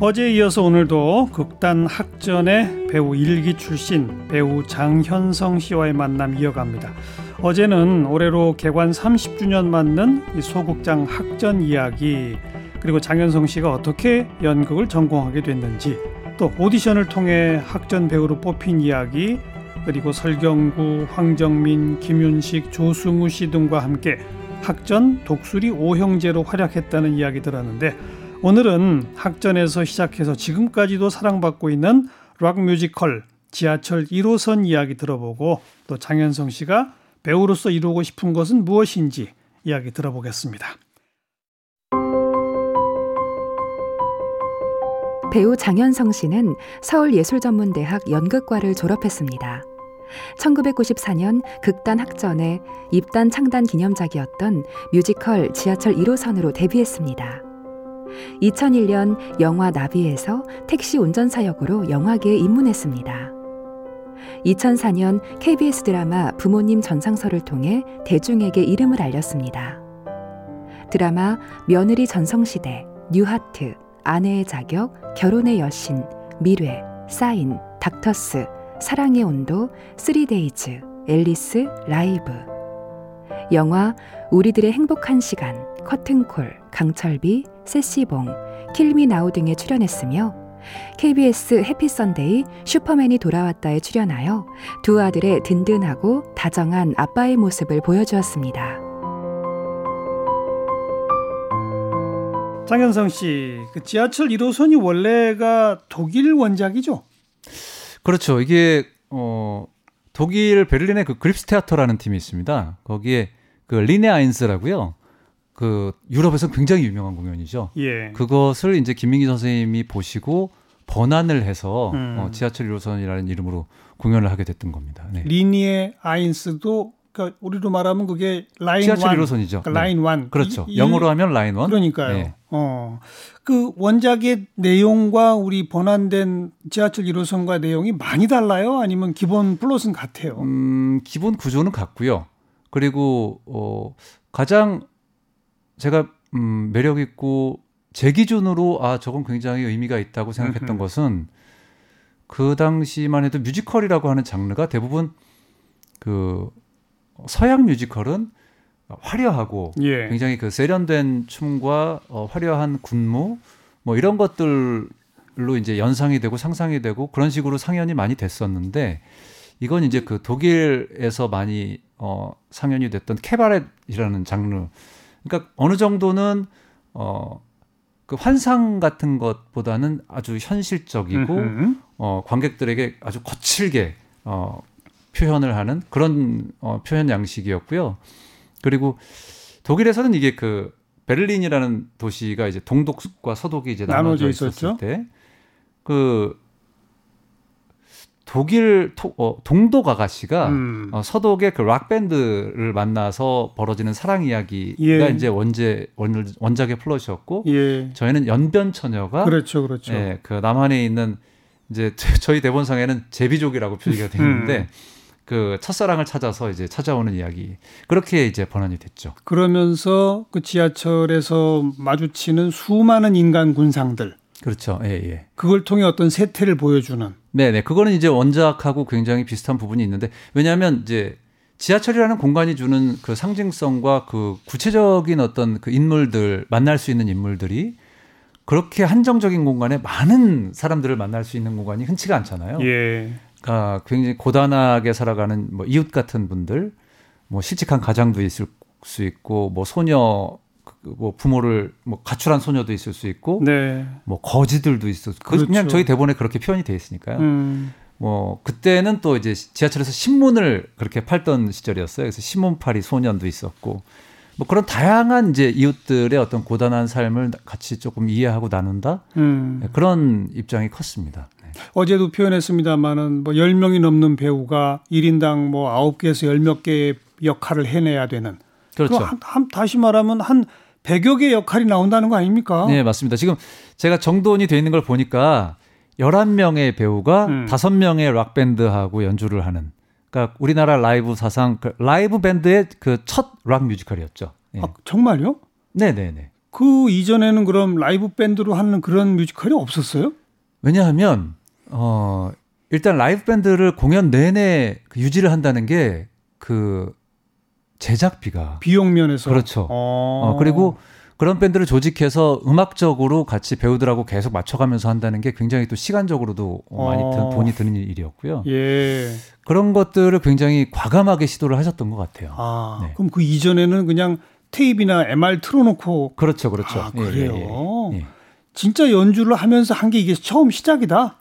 어제에 이어서 오늘도 극단 학전의 배우 일기 출신 배우 장현성 씨와의 만남 이어갑니다. 어제는 올해로 개관 30주년 맞는 소극장 학전 이야기 그리고 장현성 씨가 어떻게 연극을 전공하게 됐는지 또 오디션을 통해 학전 배우로 뽑힌 이야기 그리고 설경구, 황정민, 김윤석, 조승우 씨 등과 함께 학전 독수리 오형제로 활약했다는 이야기 들었는데 오늘은 학전에서 시작해서 지금까지도 사랑받고 있는 락 뮤지컬 지하철 1호선 이야기 들어보고 또 장현성 씨가 배우로서 이루고 싶은 것은 무엇인지 이야기 들어보겠습니다. 배우 장현성 씨는 서울예술전문대학 연극과를 졸업했습니다. 1994년 극단 학전에 입단 창단 기념작이었던 뮤지컬 지하철 1호선으로 데뷔했습니다. 2001년 영화 나비에서 택시 운전사 역으로 영화계에 입문했습니다. 2004년 KBS 드라마 부모님 전상서를 통해 대중에게 이름을 알렸습니다. 드라마 며느리 전성시대, 뉴하트, 아내의 자격, 결혼의 여신, 미래, 사인, 닥터스, 사랑의 온도, 쓰리데이즈, 앨리스, 라이브. 영화 우리들의 행복한 시간, 커튼콜, 강철비, 세시봉, 킬미 나우 등에 출연했으며 KBS 해피선데이 슈퍼맨이 돌아왔다에 출연하여 두 아들의 든든하고 다정한 아빠의 모습을 보여주었습니다. 장현성 씨, 그 지하철 1호선이 원래가 독일 원작이죠? 그렇죠. 이게 어 독일 베를린의 그 그립스테아터라는 팀이 있습니다. 거기에 그 리네 아인스라고요. 그 유럽에서 굉장히 유명한 공연이죠. 예. 그것을 이제 김민기 선생님이 보시고 번안을 해서 음. 어, 지하철 1호선이라는 이름으로 공연을 하게 됐던 겁니다. 네. 리니에 아인스도 그러니까 우리로 말하면 그게 라인 지하철 1호선이죠. 그러니까 라인 1. 그렇죠. 이, 영어로 하면 라인 1. 그러니까요. 네. 어. 그 원작의 내용과 우리 번안된 지하철 1호선과 내용이 많이 달라요? 아니면 기본 플롯은 같아요? 음, 기본 구조는 같고요. 그리고 어 가장 제가 음 매력 있고 제 기준으로 아 저건 굉장히 의미가 있다고 생각했던 음흠. 것은 그 당시만 해도 뮤지컬이라고 하는 장르가 대부분 그 서양 뮤지컬은 화려하고 예. 굉장히 그 세련된 춤과 어, 화려한 군무 뭐 이런 것들로 이제 연상이 되고 상상이 되고 그런 식으로 상연이 많이 됐었는데 이건 이제 그 독일에서 많이 어 상연이 됐던 케바렛이라는 장르. 그러니까 어느 정도는 어 그 환상 같은 것보다는 아주 현실적이고 음흠. 어 관객들에게 아주 거칠게 어 표현을 하는 그런 어, 표현 양식이었고요. 그리고 독일에서는 이게 그 베를린이라는 도시가 이제 동독과 서독이 이제 나눠져 있었을 때 그 독일 토, 어, 동독 아가씨가 음. 어, 서독의 그 락 밴드를 만나서 벌어지는 사랑 이야기가 예. 이제 원제 원, 원작의 플롯이었고 예. 저희는 연변 처녀가 그렇죠, 그렇죠. 예, 그 남한에 있는 이제 저희 대본상에는 제비족이라고 표기가 되어 있는데 음. 그 첫사랑을 찾아서 이제 찾아오는 이야기 그렇게 이제 번안이 됐죠. 그러면서 그 지하철에서 마주치는 수많은 인간 군상들 그렇죠. 예, 예. 그걸 통해 어떤 세태를 보여주는. 네, 네. 그거는 이제 원작하고 굉장히 비슷한 부분이 있는데 왜냐하면 이제 지하철이라는 공간이 주는 그 상징성과 그 구체적인 어떤 그 인물들 만날 수 있는 인물들이 그렇게 한정적인 공간에 많은 사람들을 만날 수 있는 공간이 흔치가 않잖아요. 예. 아, 굉장히 고단하게 살아가는 뭐 이웃 같은 분들, 뭐 실직한 가장도 있을 수 있고, 뭐 소녀, 뭐 부모를 뭐 가출한 소녀도 있을 수 있고, 네. 뭐 거지들도 있을 수, 그렇죠. 그냥 저희 대본에 그렇게 표현이 돼 있으니까요. 음. 뭐 그때는 또 이제 지하철에서 신문을 그렇게 팔던 시절이었어요. 그래서 신문팔이 소년도 있었고, 뭐 그런 다양한 이제 이웃들의 어떤 고단한 삶을 같이 조금 이해하고 나눈다 음. 네, 그런 입장이 컸습니다. 네. 어제도 표현했습니다만은 뭐 10명이 넘는 배우가 1인당 뭐 9개에서 10몇 개의 역할을 해내야 되는 그렇죠. 한, 한, 다시 말하면 한 100여 개의 역할이 나온다는 거 아닙니까? 네, 맞습니다. 지금 제가 정돈이 돼 있는 걸 보니까 11명의 배우가 음. 5명의 락 밴드하고 연주를 하는 그러니까 우리나라 라이브 사상 그 라이브 밴드의 그 첫 락 뮤지컬이었죠. 예. 아, 정말요? 네, 네, 네. 그 이전에는 그럼 라이브 밴드로 하는 그런 뮤지컬이 없었어요? 왜냐하면 어 일단 라이브 밴드를 공연 내내 그 유지를 한다는 게 그 제작비가 비용 면에서 그렇죠. 어, 어, 그리고 그런 밴드를 조직해서 음악적으로 같이 배우들하고 계속 맞춰가면서 한다는 게 굉장히 또 시간적으로도 많이 드, 어. 돈이 드는 일이었고요. 예. 그런 것들을 굉장히 과감하게 시도를 하셨던 것 같아요. 아, 네. 그럼 그 이전에는 그냥 테이프나 MR 틀어놓고 그렇죠, 그렇죠. 아, 예, 예, 그래요? 예, 예. 진짜 연주를 하면서 한 게 이게 처음 시작이다.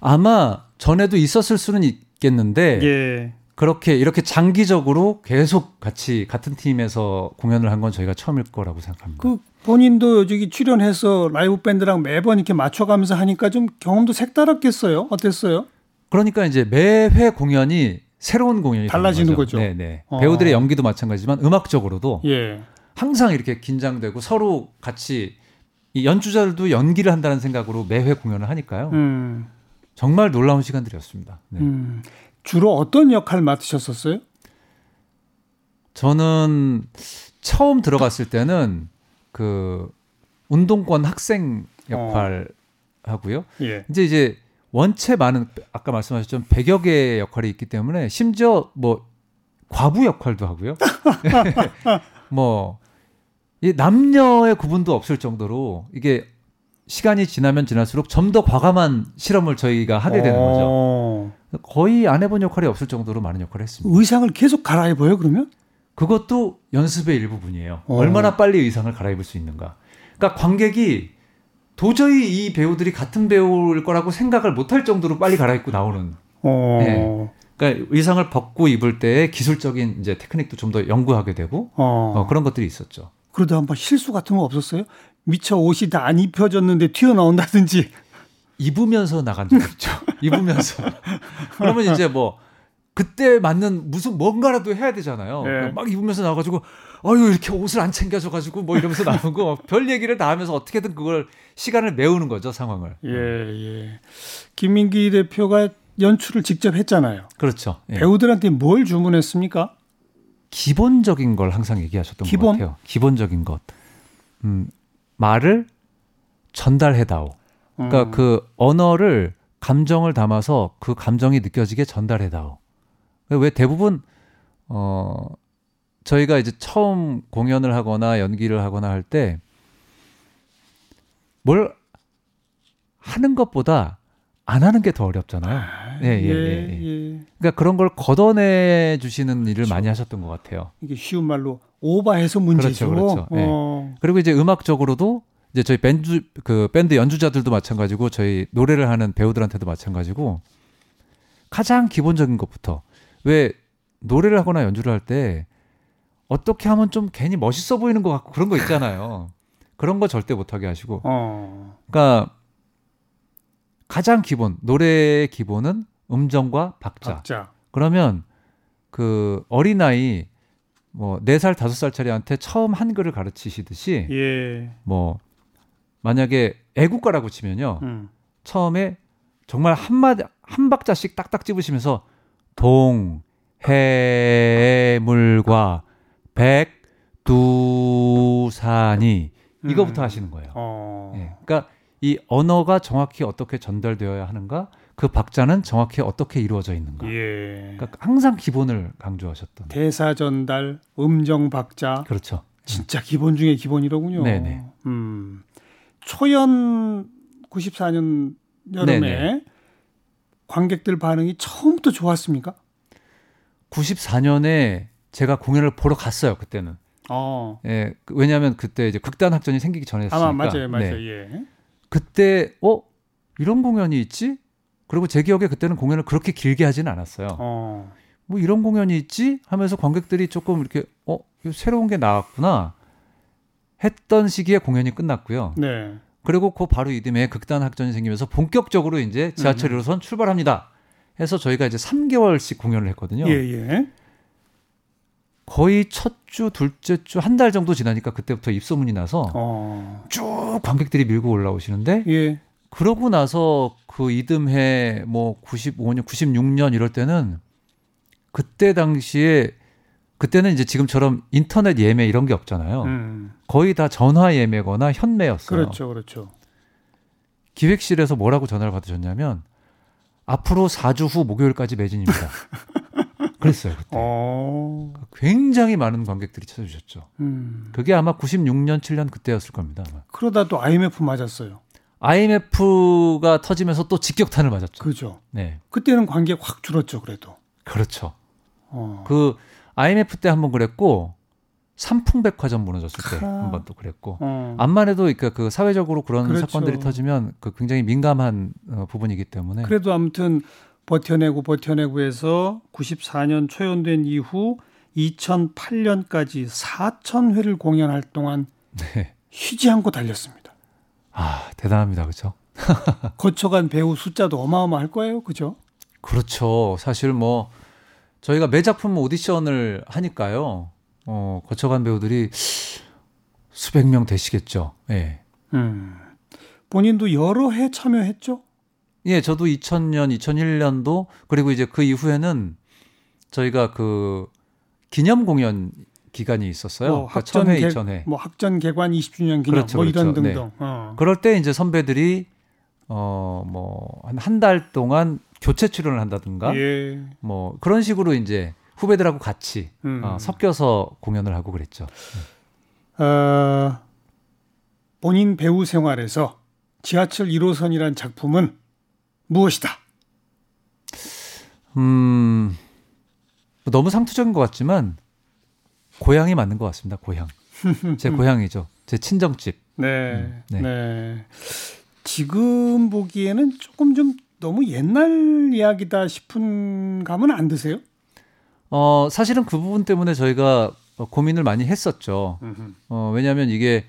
아마 전에도 있었을 수는 있겠는데 예. 그렇게 이렇게 장기적으로 계속 같이 같은 팀에서 공연을 한 건 저희가 처음일 거라고 생각합니다. 그 본인도 저기 출연해서 라이브 밴드랑 매번 이렇게 맞춰가면서 하니까 좀 경험도 색다랐겠어요. 어땠어요? 그러니까 이제 매회 공연이 새로운 공연이 달라지는 거죠. 네, 네. 어. 배우들의 연기도 마찬가지지만 음악적으로도 예. 항상 이렇게 긴장되고 서로 같이 이 연주자들도 연기를 한다는 생각으로 매회 공연을 하니까요. 음, 정말 놀라운 시간들이었습니다. 네. 음. 주로 어떤 역할 맡으셨었어요? 저는 처음 들어갔을 때는 그 운동권 학생 역할 하고요. 예. 이제 이제 원체 많은 아까 말씀하셨죠 100여 개의 역할이 있기 때문에 심지어 뭐 과부 역할도 하고요. 뭐이 남녀의 구분도 없을 정도로 이게 시간이 지나면 지날수록 좀 더 과감한 실험을 저희가 하게 되는 거죠. 어. 거의 안 해본 역할이 없을 정도로 많은 역할을 했습니다. 의상을 계속 갈아입어요, 그러면? 그것도 연습의 일부분이에요. 어. 얼마나 빨리 의상을 갈아입을 수 있는가. 그러니까 관객이 도저히 이 배우들이 같은 배우일 거라고 생각을 못할 정도로 빨리 갈아입고 나오는. 어. 네. 그러니까 의상을 벗고 입을 때의 기술적인 이제 테크닉도 좀 더 연구하게 되고 어. 어, 그런 것들이 있었죠. 그러다 한번 실수 같은 거 없었어요? 미처 옷이 다 안 입혀졌는데 튀어나온다든지. 입으면서 나간 적 있죠. 입으면서. 그러면 이제 뭐 그때 맞는 무슨 뭔가라도 해야 되잖아요. 네. 막 입으면서 나와가지고 아유 이렇게 옷을 안 챙겨줘가지고 뭐 이러면서 나오고 별 얘기를 다 하면서 어떻게든 그걸 시간을 메우는 거죠 상황을. 예, 예. 김민기 대표가 연출을 직접 했잖아요. 그렇죠. 예. 배우들한테 뭘 주문했습니까? 기본적인 걸 항상 얘기하셨던 기본? 것 같아요. 기본적인 것. 음, 말을 전달해다오. 그러니까 음. 그 언어를 감정을 담아서 그 감정이 느껴지게 전달해다오. 왜 대부분 어 저희가 이제 처음 공연을 하거나 연기를 하거나 할 때 뭘 하는 것보다 안 하는 게 더 어렵잖아요. 예, 예, 예, 예. 예. 그러니까 그런 걸 걷어내 주시는 일을 많이 하셨던 것 같아요. 이게 쉬운 말로 오바해서 문제죠. 그렇죠, 그렇죠. 예. 어. 그리고 이제 음악적으로도 이제 저희 밴드 그 밴드 연주자들도 마찬가지고 저희 노래를 하는 배우들한테도 마찬가지고 가장 기본적인 것부터 왜 노래를 하거나 연주를 할 때 어떻게 하면 좀 괜히 멋있어 보이는 것 같고 그런 거 있잖아요. 그런 거 절대 못하게 하시고 어. 그러니까 가장 기본 노래의 기본은 음정과 박자. 박자. 그러면 그 어린아이 뭐 4살, 5살짜리한테 처음 한글을 가르치시듯이 예. 뭐 만약에 애국가라고 치면요. 음. 처음에 정말 한마디 한 박자씩 딱딱 집으시면서 동, 해, 물과 백, 두, 산이 이거부터 음. 하시는 거예요. 어. 예. 그러니까 이 언어가 정확히 어떻게 전달되어야 하는가, 그 박자는 정확히 어떻게 이루어져 있는가. 예. 그러니까 항상 기본을 강조하셨던. 대사 전달, 음정 박자. 그렇죠. 진짜 기본 중에 기본이로군요. 네네. 음. 초연 94년 여름에 네네. 관객들 반응이 처음부터 좋았습니까? 94년에 제가 공연을 보러 갔어요. 그때는. 어. 예, 그- 왜냐하면 그때 이제 극단 학전이 생기기 전이었으니까. 아마 맞아요, 맞아요. 네. 예. 그때 어 이런 공연이 있지? 그리고 제 기억에 그때는 공연을 그렇게 길게 하지는 않았어요. 어. 뭐 이런 공연이 있지? 하면서 관객들이 조금 이렇게 어 새로운 게 나왔구나 했던 시기에 공연이 끝났고요. 네. 그리고 그 바로 이듬해 극단 학전이 생기면서 본격적으로 이제 지하철 1호선 출발합니다. 해서 저희가 이제 3개월씩 공연을 했거든요. 예, 예. 거의 첫 주, 둘째 주, 한 달 정도 지나니까 그때부터 입소문이 나서 어. 쭉 관객들이 밀고 올라오시는데 예. 그러고 나서 그 이듬해 뭐 95년, 96년 이럴 때는 그때 당시에 그때는 이제 지금처럼 인터넷 예매 이런 게 없잖아요. 음. 거의 다 전화 예매거나 현매였어요. 그렇죠. 그렇죠. 기획실에서 뭐라고 전화를 받으셨냐면 앞으로 4주 후 목요일까지 매진입니다. 그랬어요. 그때. 어. 굉장히 많은 관객들이 찾아주셨죠. 음. 그게 아마 96년, 7년 그때였을 겁니다. 아마. 그러다 또 IMF 맞았어요. IMF가 터지면서 또 직격탄을 맞았죠. 그죠. 네, 그때는 관객 확 줄었죠. 그래도. 그렇죠. 어. 그 IMF 때 한 번 그랬고 삼풍백화점 무너졌을 때 아. 한번 또 그랬고 어. 암만 해도 그러니까 그 사회적으로 그런 그렇죠. 사건들이 터지면 그 굉장히 민감한 어, 부분이기 때문에 그래도 아무튼 버텨내고 버텨내고 해서 94년 초연된 이후 2008년까지 4천 회를 공연할 동안 네. 쉬지 않고 달렸습니다. 아 대단합니다, 그렇죠? 거쳐간 배우 숫자도 어마어마할 거예요, 그죠? 그렇죠. 사실 뭐 저희가 매 작품 오디션을 하니까요. 어, 거쳐간 배우들이 수백 명 되시겠죠. 예. 음. 본인도 여러 해 참여했죠? 예, 저도 2000년, 2001년도 그리고 이제 그 이후에는 저희가 그 기념 공연 기간이 있었어요. 뭐 그러니까 1000회, 개, 2000회. 뭐 학전 개관 20주년 기념 그렇죠, 뭐 이런 그렇죠. 네. 등등. 어. 그럴 때 이제 선배들이 어, 뭐 한 한 달 동안 교체 출연을 한다든가 예. 뭐 그런 식으로 이제 후배들하고 같이 음. 어, 섞여서 공연을 하고 그랬죠. 어, 본인 배우 생활에서 지하철 1호선이란 작품은 무엇이다? 음, 너무 상투적인 것 같지만 고향이 맞는 것 같습니다. 고향. 제 고향이죠. 제 친정집. 네, 음, 네. 네. 지금 보기에는 조금 좀 너무 옛날 이야기다 싶은 감은 안 드세요? 어, 사실은 그 부분 때문에 저희가 어, 고민을 많이 했었죠. 어, 왜냐하면 이게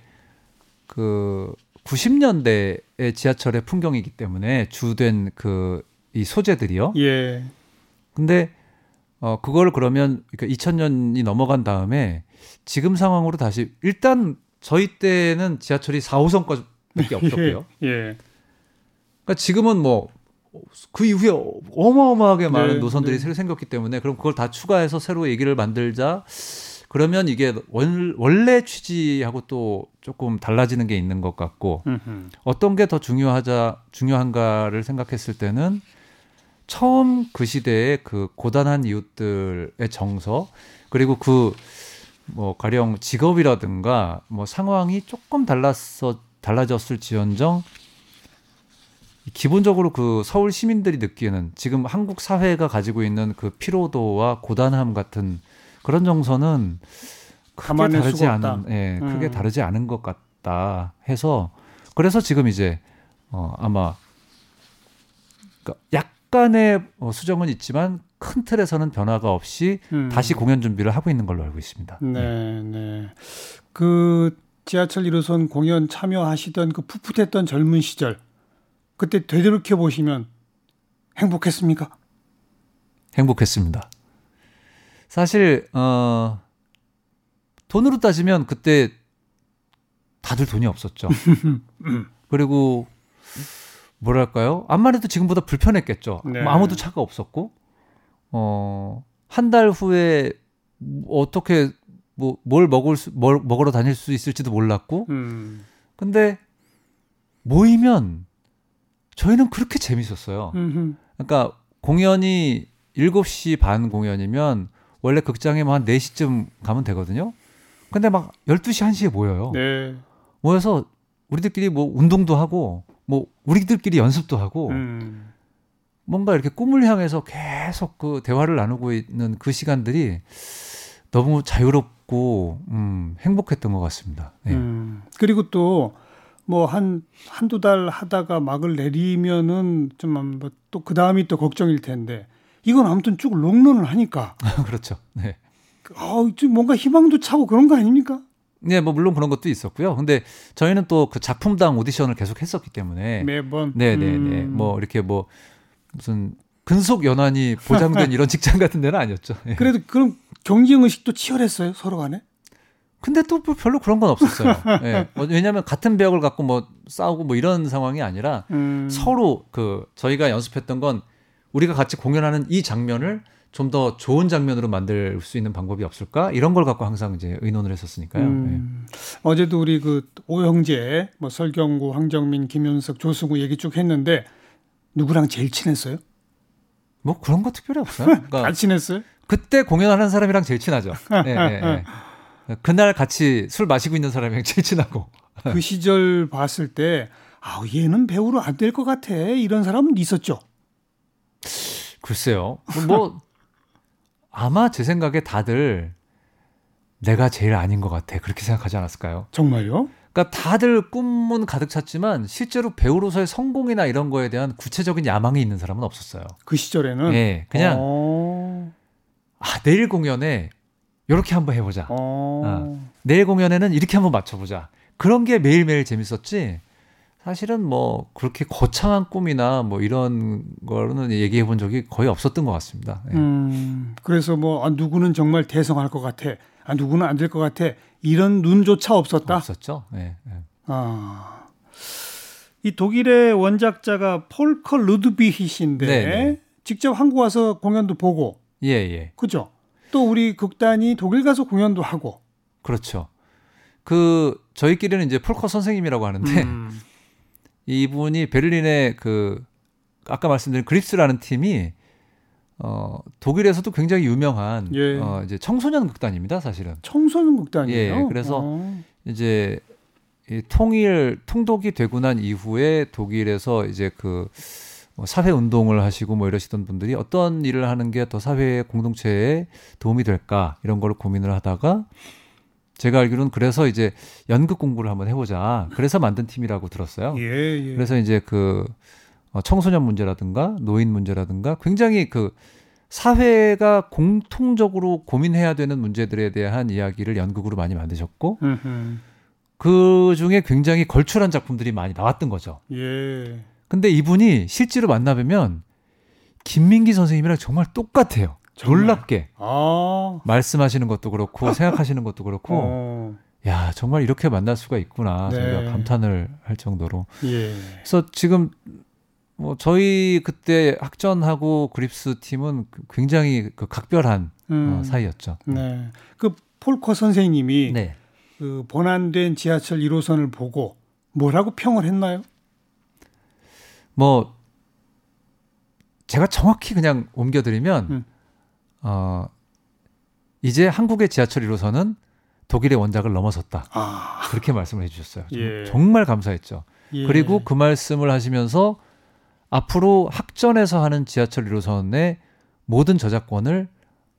그 90년대의 지하철의 풍경이기 때문에 주된 그 이 소재들이요. 예, 근데 어 그걸 그러면 그러니까 2000년이 넘어간 다음에 지금 상황으로 다시 일단 저희 때는 지하철이 4호선까지밖에 없었고요. 예, 그러니까 지금은 뭐 그 이후에 어마어마하게 많은 네, 노선들이 네. 새로 생겼기 때문에 그럼 그걸 다 추가해서 새로 얘기를 만들자. 그러면 이게 원, 원래 취지하고 또 조금 달라지는 게 있는 것 같고 음흠. 어떤 게 더 중요하자 중요한가를 생각했을 때는 처음 그 시대의 그 고단한 이웃들의 정서 그리고 그 뭐 가령 직업이라든가 뭐 상황이 조금 달랐어 달라졌을지언정 기본적으로 그 서울 시민들이 느끼는 지금 한국 사회가 가지고 있는 그 피로도와 고단함 같은 그런 정서는 크게 다르지. 않은 예, 크게 음. 다르지 않은 것 같다 해서 그래서 지금 이제 어 아마 그러니까 약간의 어, 수정은 있지만 큰 틀에서는 변화가 없이 음. 다시 공연 준비를 하고 있는 걸로 알고 있습니다. 네, 네. 그 지하철 1호선 공연 참여하시던 그 풋풋했던 젊은 시절 그때 되돌이켜 보시면 행복했습니까? 행복했습니다. 사실 어 돈으로 따지면 그때 다들 돈이 없었죠. 그리고 뭐랄까요? 암만 해도 지금보다 불편했겠죠. 네. 뭐 아무도 차가 없었고 어 한 달 후에 뭐 어떻게 뭐 뭘 먹을 수, 뭘 먹으러 다닐 수 있을지도 몰랐고 음. 근데 모이면 저희는 그렇게 재밌었어요. 음흠. 그러니까 공연이 7시 반 공연이면 원래 극장에 뭐 한 4시쯤 가면 되거든요. 근데 막 12시 1시에 모여요. 네. 모여서 우리들끼리 뭐 운동도 하고 뭐 우리들끼리 연습도 하고 음. 뭔가 이렇게 꿈을 향해서 계속 그 대화를 나누고 있는 그 시간들이 너무 자유롭고 음, 행복했던 것 같습니다. 네. 음. 그리고 또 뭐 한 한두 달 하다가 막을 내리면은 좀또 그 다음이 또 걱정일 텐데 이건 아무튼 쭉 롱런을 하니까 그렇죠. 네. 아, 좀 뭔가 희망도 차고 그런 거 아닙니까? 네, 뭐 물론 그런 것도 있었고요. 근데 저희는 또 그 작품당 오디션을 계속 했었기 때문에 매번 네, 네, 네. 음. 뭐 이렇게 뭐 무슨 근속 연한이 보장된 이런 직장 같은 데는 아니었죠. 예. 그래도 그럼 경쟁 의식도 치열했어요 서로 간에. 근데 또뭐 별로 그런 건 없었어요. 예. 뭐 왜냐하면 같은 배역을 갖고 뭐 싸우고 뭐 이런 상황이 아니라 음. 서로 그 저희가 연습했던 건 우리가 같이 공연하는 이 장면을 좀 더 좋은 장면으로 만들 수 있는 방법이 없을까 이런 걸 갖고 항상 이제 의논을 했었으니까요. 음. 어제도 우리 그 오형제, 뭐 설경구, 황정민, 김윤석, 조승우 얘기 쭉 했는데 누구랑 제일 친했어요? 예. 뭐 그런 거 특별히 없어요. 그러니까 다 친했어요? 그때 공연하는 사람이랑 제일 친하죠. 예, 예, 예. 그날 같이 술 마시고 있는 사람이랑 제일 친하고. 그 시절 봤을 때 아, 얘는 배우로 안 될 것 같아. 이런 사람은 있었죠. 글쎄요. 뭐 아마 제 생각에 다들 내가 제일 아닌 것 같아 그렇게 생각하지 않았을까요? 정말요? 그러니까 다들 꿈은 가득 찼지만 실제로 배우로서의 성공이나 이런 거에 대한 구체적인 야망이 있는 사람은 없었어요. 그 시절에는 예, 그냥 어, 아, 내일 공연에 이렇게 한번 해보자. 어. 내일 공연에는 이렇게 한번 맞춰보자. 그런 게 매일매일 재밌었지. 사실은 뭐 그렇게 거창한 꿈이나 뭐 이런 거는 얘기해 본 적이 거의 없었던 것 같습니다. 예. 음, 그래서 뭐 아, 누구는 정말 대성할 것 같아. 아, 누구는 안 될 것 같아. 이런 눈조차 없었다. 없었죠. 예, 예. 아. 이 독일의 원작자가 폴커 루드비히신데 네네. 직접 한국 와서 공연도 보고 예, 예. 그죠? 또 우리 극단이 독일 가서 공연도 하고. 그렇죠. 그 저희끼리는 이제 폴커 선생님이라고 하는데 음. 이분이 베를린의 그 아까 말씀드린 그립스라는 팀이 어 독일에서도 굉장히 유명한 예. 어 이제 청소년 극단입니다, 사실은. 청소년 극단이에요. 예, 그래서 어. 이제 이 통일 통독이 되고 난 이후에 독일에서 이제 그뭐 사회 운동을 하시고 뭐 이러시던 분들이 어떤 일을 하는 게 더 사회 공동체에 도움이 될까 이런 거를 고민을 하다가 제가 알기로는 그래서 이제 연극 공부를 한번 해보자 그래서 만든 팀이라고 들었어요. 예, 예. 그래서 이제 그 어, 청소년 문제라든가 노인 문제라든가 굉장히 그 사회가 공통적으로 고민해야 되는 문제들에 대한 이야기를 연극으로 많이 만드셨고 음흠. 그 중에 굉장히 걸출한 작품들이 많이 나왔던 거죠. 예. 근데 이분이 실제로 만나뵈면 김민기 선생님이랑 정말 똑같아요. 정말? 놀랍게 아. 말씀하시는 것도 그렇고 생각하시는 것도 그렇고 어. 야 정말 이렇게 만날 수가 있구나 네. 저희가 감탄을 할 정도로 예. 그래서 지금 뭐 저희 그때 학전하고 그립스 팀은 굉장히 그 각별한 음. 어, 사이였죠. 네. 그 폴커 선생님이 네. 그 번안된 지하철 1호선을 보고 뭐라고 평을 했나요? 뭐 제가 정확히 그냥 옮겨드리면 음. 어 이제 한국의 지하철 1호선은 독일의 원작을 넘어섰다 아. 그렇게 말씀을 해주셨어요. 정- 예. 정말 감사했죠. 예. 그리고 그 말씀을 하시면서 앞으로 학전에서 하는 지하철 1호선의 모든 저작권을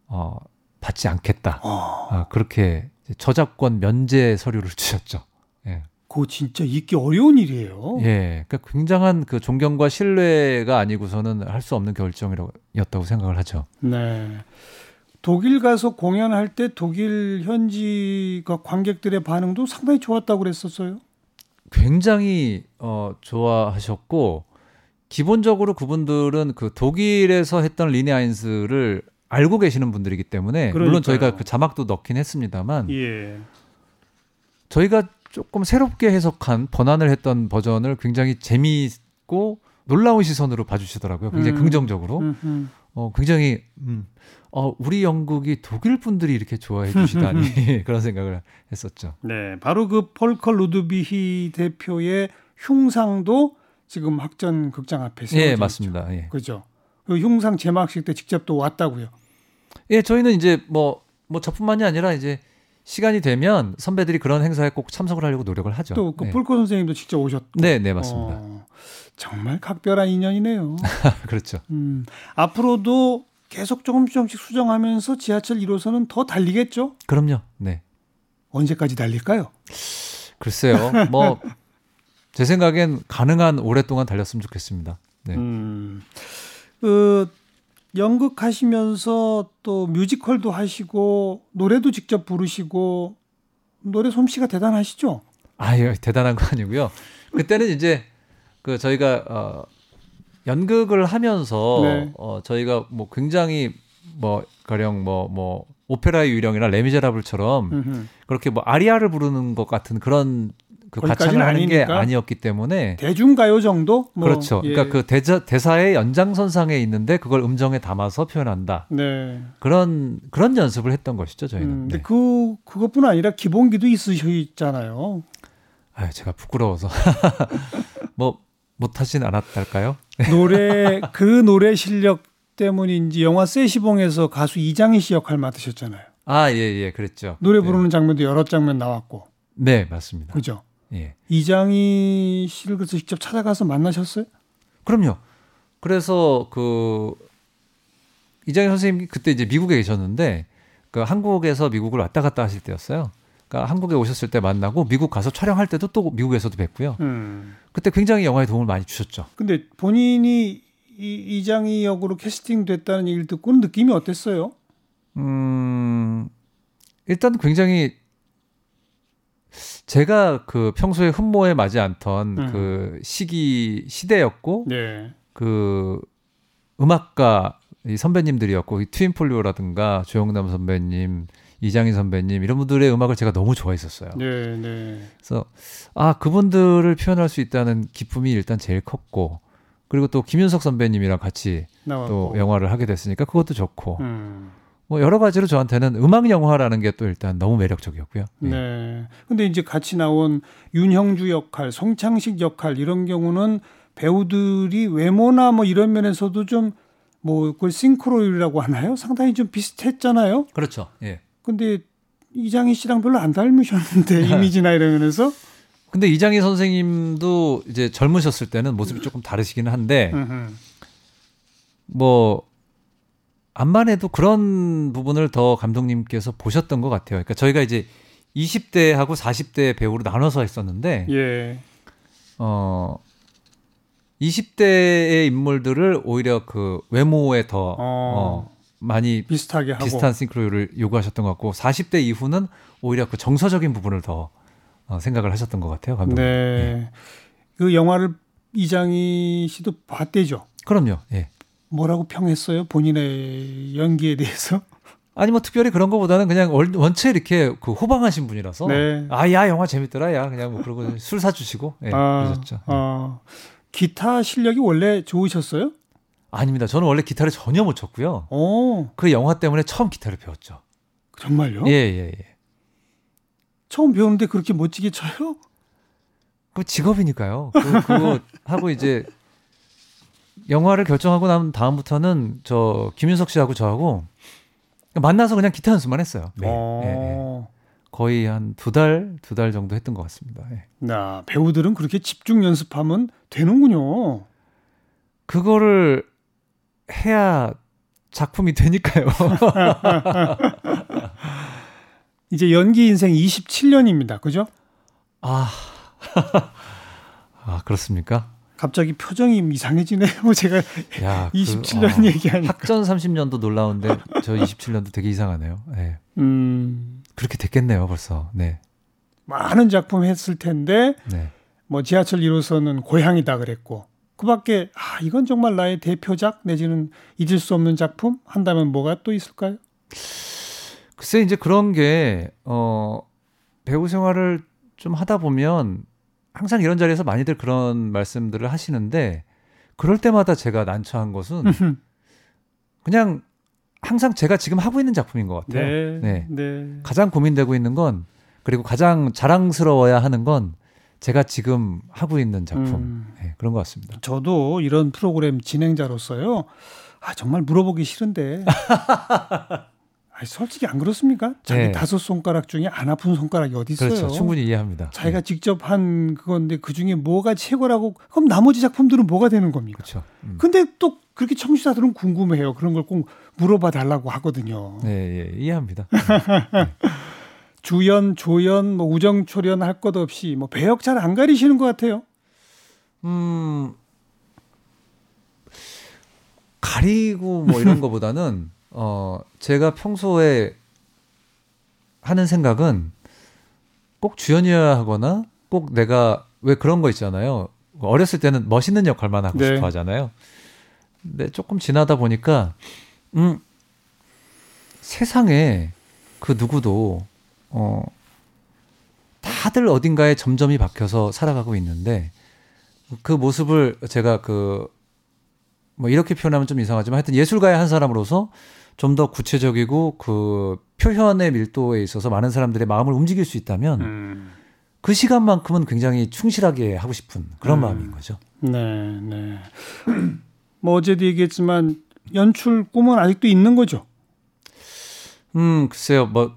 어, 받지 않겠다. 어. 아, 그렇게 저작권 면제 서류를 주셨죠. 예. 그거 진짜 잊기 어려운 일이에요. 예. 그러니까 굉장한 그 존경과 신뢰가 아니고서는 할 수 없는 결정이었다고 생각을 하죠. 네. 독일 가서 공연할 때 독일 현지 그 관객들의 반응도 상당히 좋았다고 그랬었어요. 굉장히 어, 좋아하셨고 기본적으로 그분들은 그 독일에서 했던 리네 아인스를 알고 계시는 분들이기 때문에 물론 그러니까요. 저희가 그 자막도 넣긴 했습니다만 예. 저희가 조금 새롭게 해석한 번안을 했던 버전을 굉장히 재미있고 놀라운 시선으로 봐주시더라고요. 굉장히 음. 긍정적으로. 음흠. 어, 굉장히 음, 어, 우리 연극이 독일 분들이 이렇게 좋아해 주시다니 그런 생각을 했었죠. 네, 바로 그 폴커 루드비히 대표의 흉상도 지금 학전 극장 앞에 세워져 예, 있죠. 맞습니다. 예. 그죠. 그 흉상 제막식 때 직접 또 왔다고요. 예, 저희는 이제 뭐, 뭐 저뿐만이 아니라 이제 시간이 되면 선배들이 그런 행사에 꼭 참석을 하려고 노력을 하죠. 또그 예. 폴커 선생님도 직접 오셨고. 네, 네, 맞습니다. 어, 정말 각별한 인연이네요. 그렇죠. 음, 앞으로도 계속 조금씩 조금씩 수정하면서 지하철 1호선은 더 달리겠죠? 그럼요. 네. 언제까지 달릴까요? 글쎄요. 뭐, 제 생각엔 가능한 오랫동안 달렸으면 좋겠습니다. 네. 음, 그 연극 하시면서 또 뮤지컬도 하시고 노래도 직접 부르시고 노래 솜씨가 대단하시죠? 아유 대단한 거 아니고요. 그때는 이제 그 저희가 어 연극을 하면서 네. 어 저희가 뭐 굉장히 뭐 가령 뭐뭐 뭐 오페라의 유령이나 레미제라블처럼 음흠. 그렇게 뭐 아리아를 부르는 것 같은 그런 그 가창을 하는 게 아니니까. 아니었기 때문에 대중가요 정도? 뭐, 그렇죠. 예. 그러니까 그 대자, 대사의 연장선상에 있는데 그걸 음정에 담아서 표현한다. 네. 그런 그런 연습을 했던 것이죠 저희는. 음, 근데 네. 그 그것뿐 아니라 기본기도 있으시잖아요. 아유 제가 부끄러워서 뭐 못하진 않았달까요? 노래 그 노래 실력 때문인지 영화 세시봉에서 가수 이장희 씨 역할 맡으셨잖아요. 아 예 예 그랬죠. 노래 네. 부르는 장면도 여러 장면 나왔고, 네 맞습니다. 그죠? 예. 이장희 씨를 그래서 직접 찾아가서 만나셨어요? 그럼요. 그래서 그 이장희 선생님이 그때 이제 미국에 계셨는데 그 한국에서 미국을 왔다 갔다 하실 때였어요. 그러니까 한국에 오셨을 때 만나고 미국 가서 촬영할 때도 또 미국에서도 뵙고요. 음. 그때 굉장히 영화에 도움을 많이 주셨죠. 근데 본인이 이, 이장희 역으로 캐스팅 됐다는 얘기를 듣고는 느낌이 어땠어요? 음, 일단 굉장히 제가 그 평소에 흠모에 맞지 않던 음. 그 시기 시대였고 네. 그 음악가 이 선배님들이었고 이 트윈폴리오라든가 조영남 선배님, 이장희 선배님 이런 분들의 음악을 제가 너무 좋아했었어요. 네, 네. 그래서 아 그분들을 표현할 수 있다는 기쁨이 일단 제일 컸고 그리고 또 김윤석 선배님이랑 같이 나왔고. 또 영화를 하게 됐으니까 그것도 좋고 음. 뭐 여러 가지로 저한테는 음악 영화라는 게 또 일단 너무 매력적이었고요. 예. 네. 근데 이제 같이 나온 윤형주 역할, 송창식 역할 이런 경우는 배우들이 외모나 뭐 이런 면에서도 좀 뭐 그걸 싱크로율이라고 하나요? 상당히 좀 비슷했잖아요. 그렇죠. 예. 근데 이장희 씨랑 별로 안 닮으셨는데 이미지나 이런 면에서 근데 이장희 선생님도 이제 젊으셨을 때는 모습이 조금 다르시기는 한데. 뭐 안만 해도 그런 부분을 더 감독님께서 보셨던 것 같아요. 그러니까 저희가 이제 20대하고 40대 배우로 나눠서 했었는데 예. 어 20대의 인물들을 오히려 그 외모에 더 어. 어, 많이 비슷하게 하고 비슷한 싱크로율을 요구하셨던 것 같고 40대 이후는 오히려 그 정서적인 부분을 더 어, 생각을 하셨던 것 같아요 감독님. 네. 그 영화를 이장희 씨도 봤대죠. 그럼요. 예. 뭐라고 평했어요? 본인의 연기에 대해서? 아니 뭐 특별히 그런 것보다는 그냥 월- 원체 이렇게 그 호방하신 분이라서 네. 아야 영화 재밌더라 야 그냥 뭐 그러고 술 사주시고 예, 그러셨죠. 예. 아, 기타 실력이 원래 좋으셨어요? 아닙니다. 저는 원래 기타를 전혀 못 쳤고요. 오, 그 영화 때문에 처음 기타를 배웠죠. 정말요? 예 예, 예. 처음 배우는데 그렇게 멋지게 쳐요? 그 직업이니까요. 그, 그거 하고 이제 영화를 결정하고 난 다음부터는 저 김윤석 씨하고 저하고 만나서 그냥 기타 연습만 했어요. 예, 예. 거의 한 두 달, 두 달 정도 했던 것 같습니다. 예. 나 배우들은 그렇게 집중 연습하면 되는군요. 그거를 해야 작품이 되니까요. 이제 연기 인생 27년입니다. 그죠? 아, 아 그렇습니까? 갑자기 표정이 이상해지네요. 제가 야, 27년 그, 어, 얘기하니까. 학전 30년도 놀라운데 저 27년도 되게 이상하네요. 예. 음, 그렇게 됐겠네요, 벌써. 네. 많은 작품 했을 텐데 네. 뭐 지하철 1호선은 고향이다 그랬고 그밖에 아 이건 정말 나의 대표작 내지는 잊을 수 없는 작품 한다면 뭐가 또 있을까요? 글쎄 이제 그런 게 어, 배우 생활을 좀 하다 보면 항상 이런 자리에서 많이들 그런 말씀들을 하시는데 그럴 때마다 제가 난처한 것은 그냥 항상 제가 지금 하고 있는 작품인 것 같아요. 네, 네. 네. 가장 고민되고 있는 건 그리고 가장 자랑스러워야 하는 건 제가 지금 하고 있는 작품 음. 네, 그런 것 같습니다. 저도 이런 프로그램 진행자로서요. 아 정말 물어보기 싫은데. 아니, 솔직히 안 그렇습니까? 자기 네. 다섯 손가락 중에 안 아픈 손가락이 어디 있어요? 그렇죠. 충분히 이해합니다. 자기가 네, 직접 한 그건데 그 중에 뭐가 최고라고 그럼 나머지 작품들은 뭐가 되는 겁니까? 그렇죠. 음. 근데 또 그렇게 청취자들은 궁금해요. 그런 걸 꼭 물어봐 달라고 하거든요. 네, 예, 이해합니다. 주연, 조연, 뭐 우정 초련 할 것 없이 뭐 배역 잘 안 가리시는 것 같아요. 음 가리고 뭐 이런 거보다는 어 제가 평소에 하는 생각은 꼭 주연이어야 하거나 꼭 내가 왜 그런 거 있잖아요. 어렸을 때는 멋있는 역할만 하고 네. 싶어 하잖아요. 근데 조금 지나다 보니까 음 세상에 그 누구도 어 다들 어딘가에 점점이 박혀서 살아가고 있는데 그 모습을 제가 그 뭐 이렇게 표현하면 좀 이상하지만 하여튼 예술가의 한 사람으로서 좀 더 구체적이고 그 표현의 밀도에 있어서 많은 사람들의 마음을 움직일 수 있다면 음. 그 시간만큼은 굉장히 충실하게 하고 싶은 그런 음. 마음인 거죠. 네, 네. 뭐 어제도 얘기했지만 연출 꿈은 아직도 있는 거죠. 음, 글쎄요, 뭐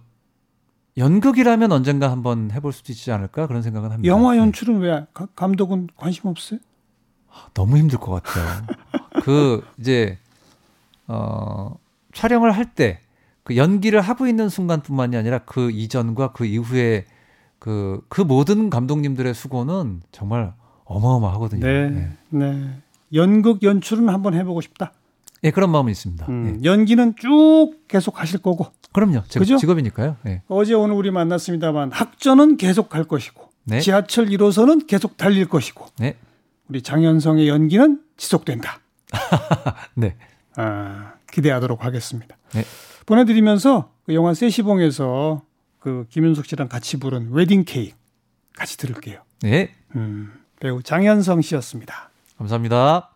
연극이라면 언젠가 한번 해볼 수도 있지 않을까 그런 생각은 합니다. 영화 네. 연출은 왜 가- 감독은 관심 없어요? 너무 힘들 것 같아요. 그 이제 어 촬영을 할 때 그 연기를 하고 있는 순간뿐만이 아니라 그 이전과 그 이후에 그, 그 모든 감독님들의 수고는 정말 어마어마하거든요. 네, 네. 네. 연극 연출은 한번 해보고 싶다. 예, 그런 마음은 있습니다. 음, 예. 연기는 쭉 계속 하실 거고 그럼요. 제 그죠? 직업이니까요. 예. 어제 오늘 우리 만났습니다만 학전은 계속 갈 것이고 네. 지하철 1호선은 계속 달릴 것이고 네. 우리 장현성의 연기는 지속된다. 네. 아, 기대하도록 하겠습니다. 네. 보내드리면서 그 영화 세시봉에서 그 김윤석 씨랑 같이 부른 웨딩 케이크 같이 들을게요. 네. 음, 배우 장현성 씨였습니다. 감사합니다.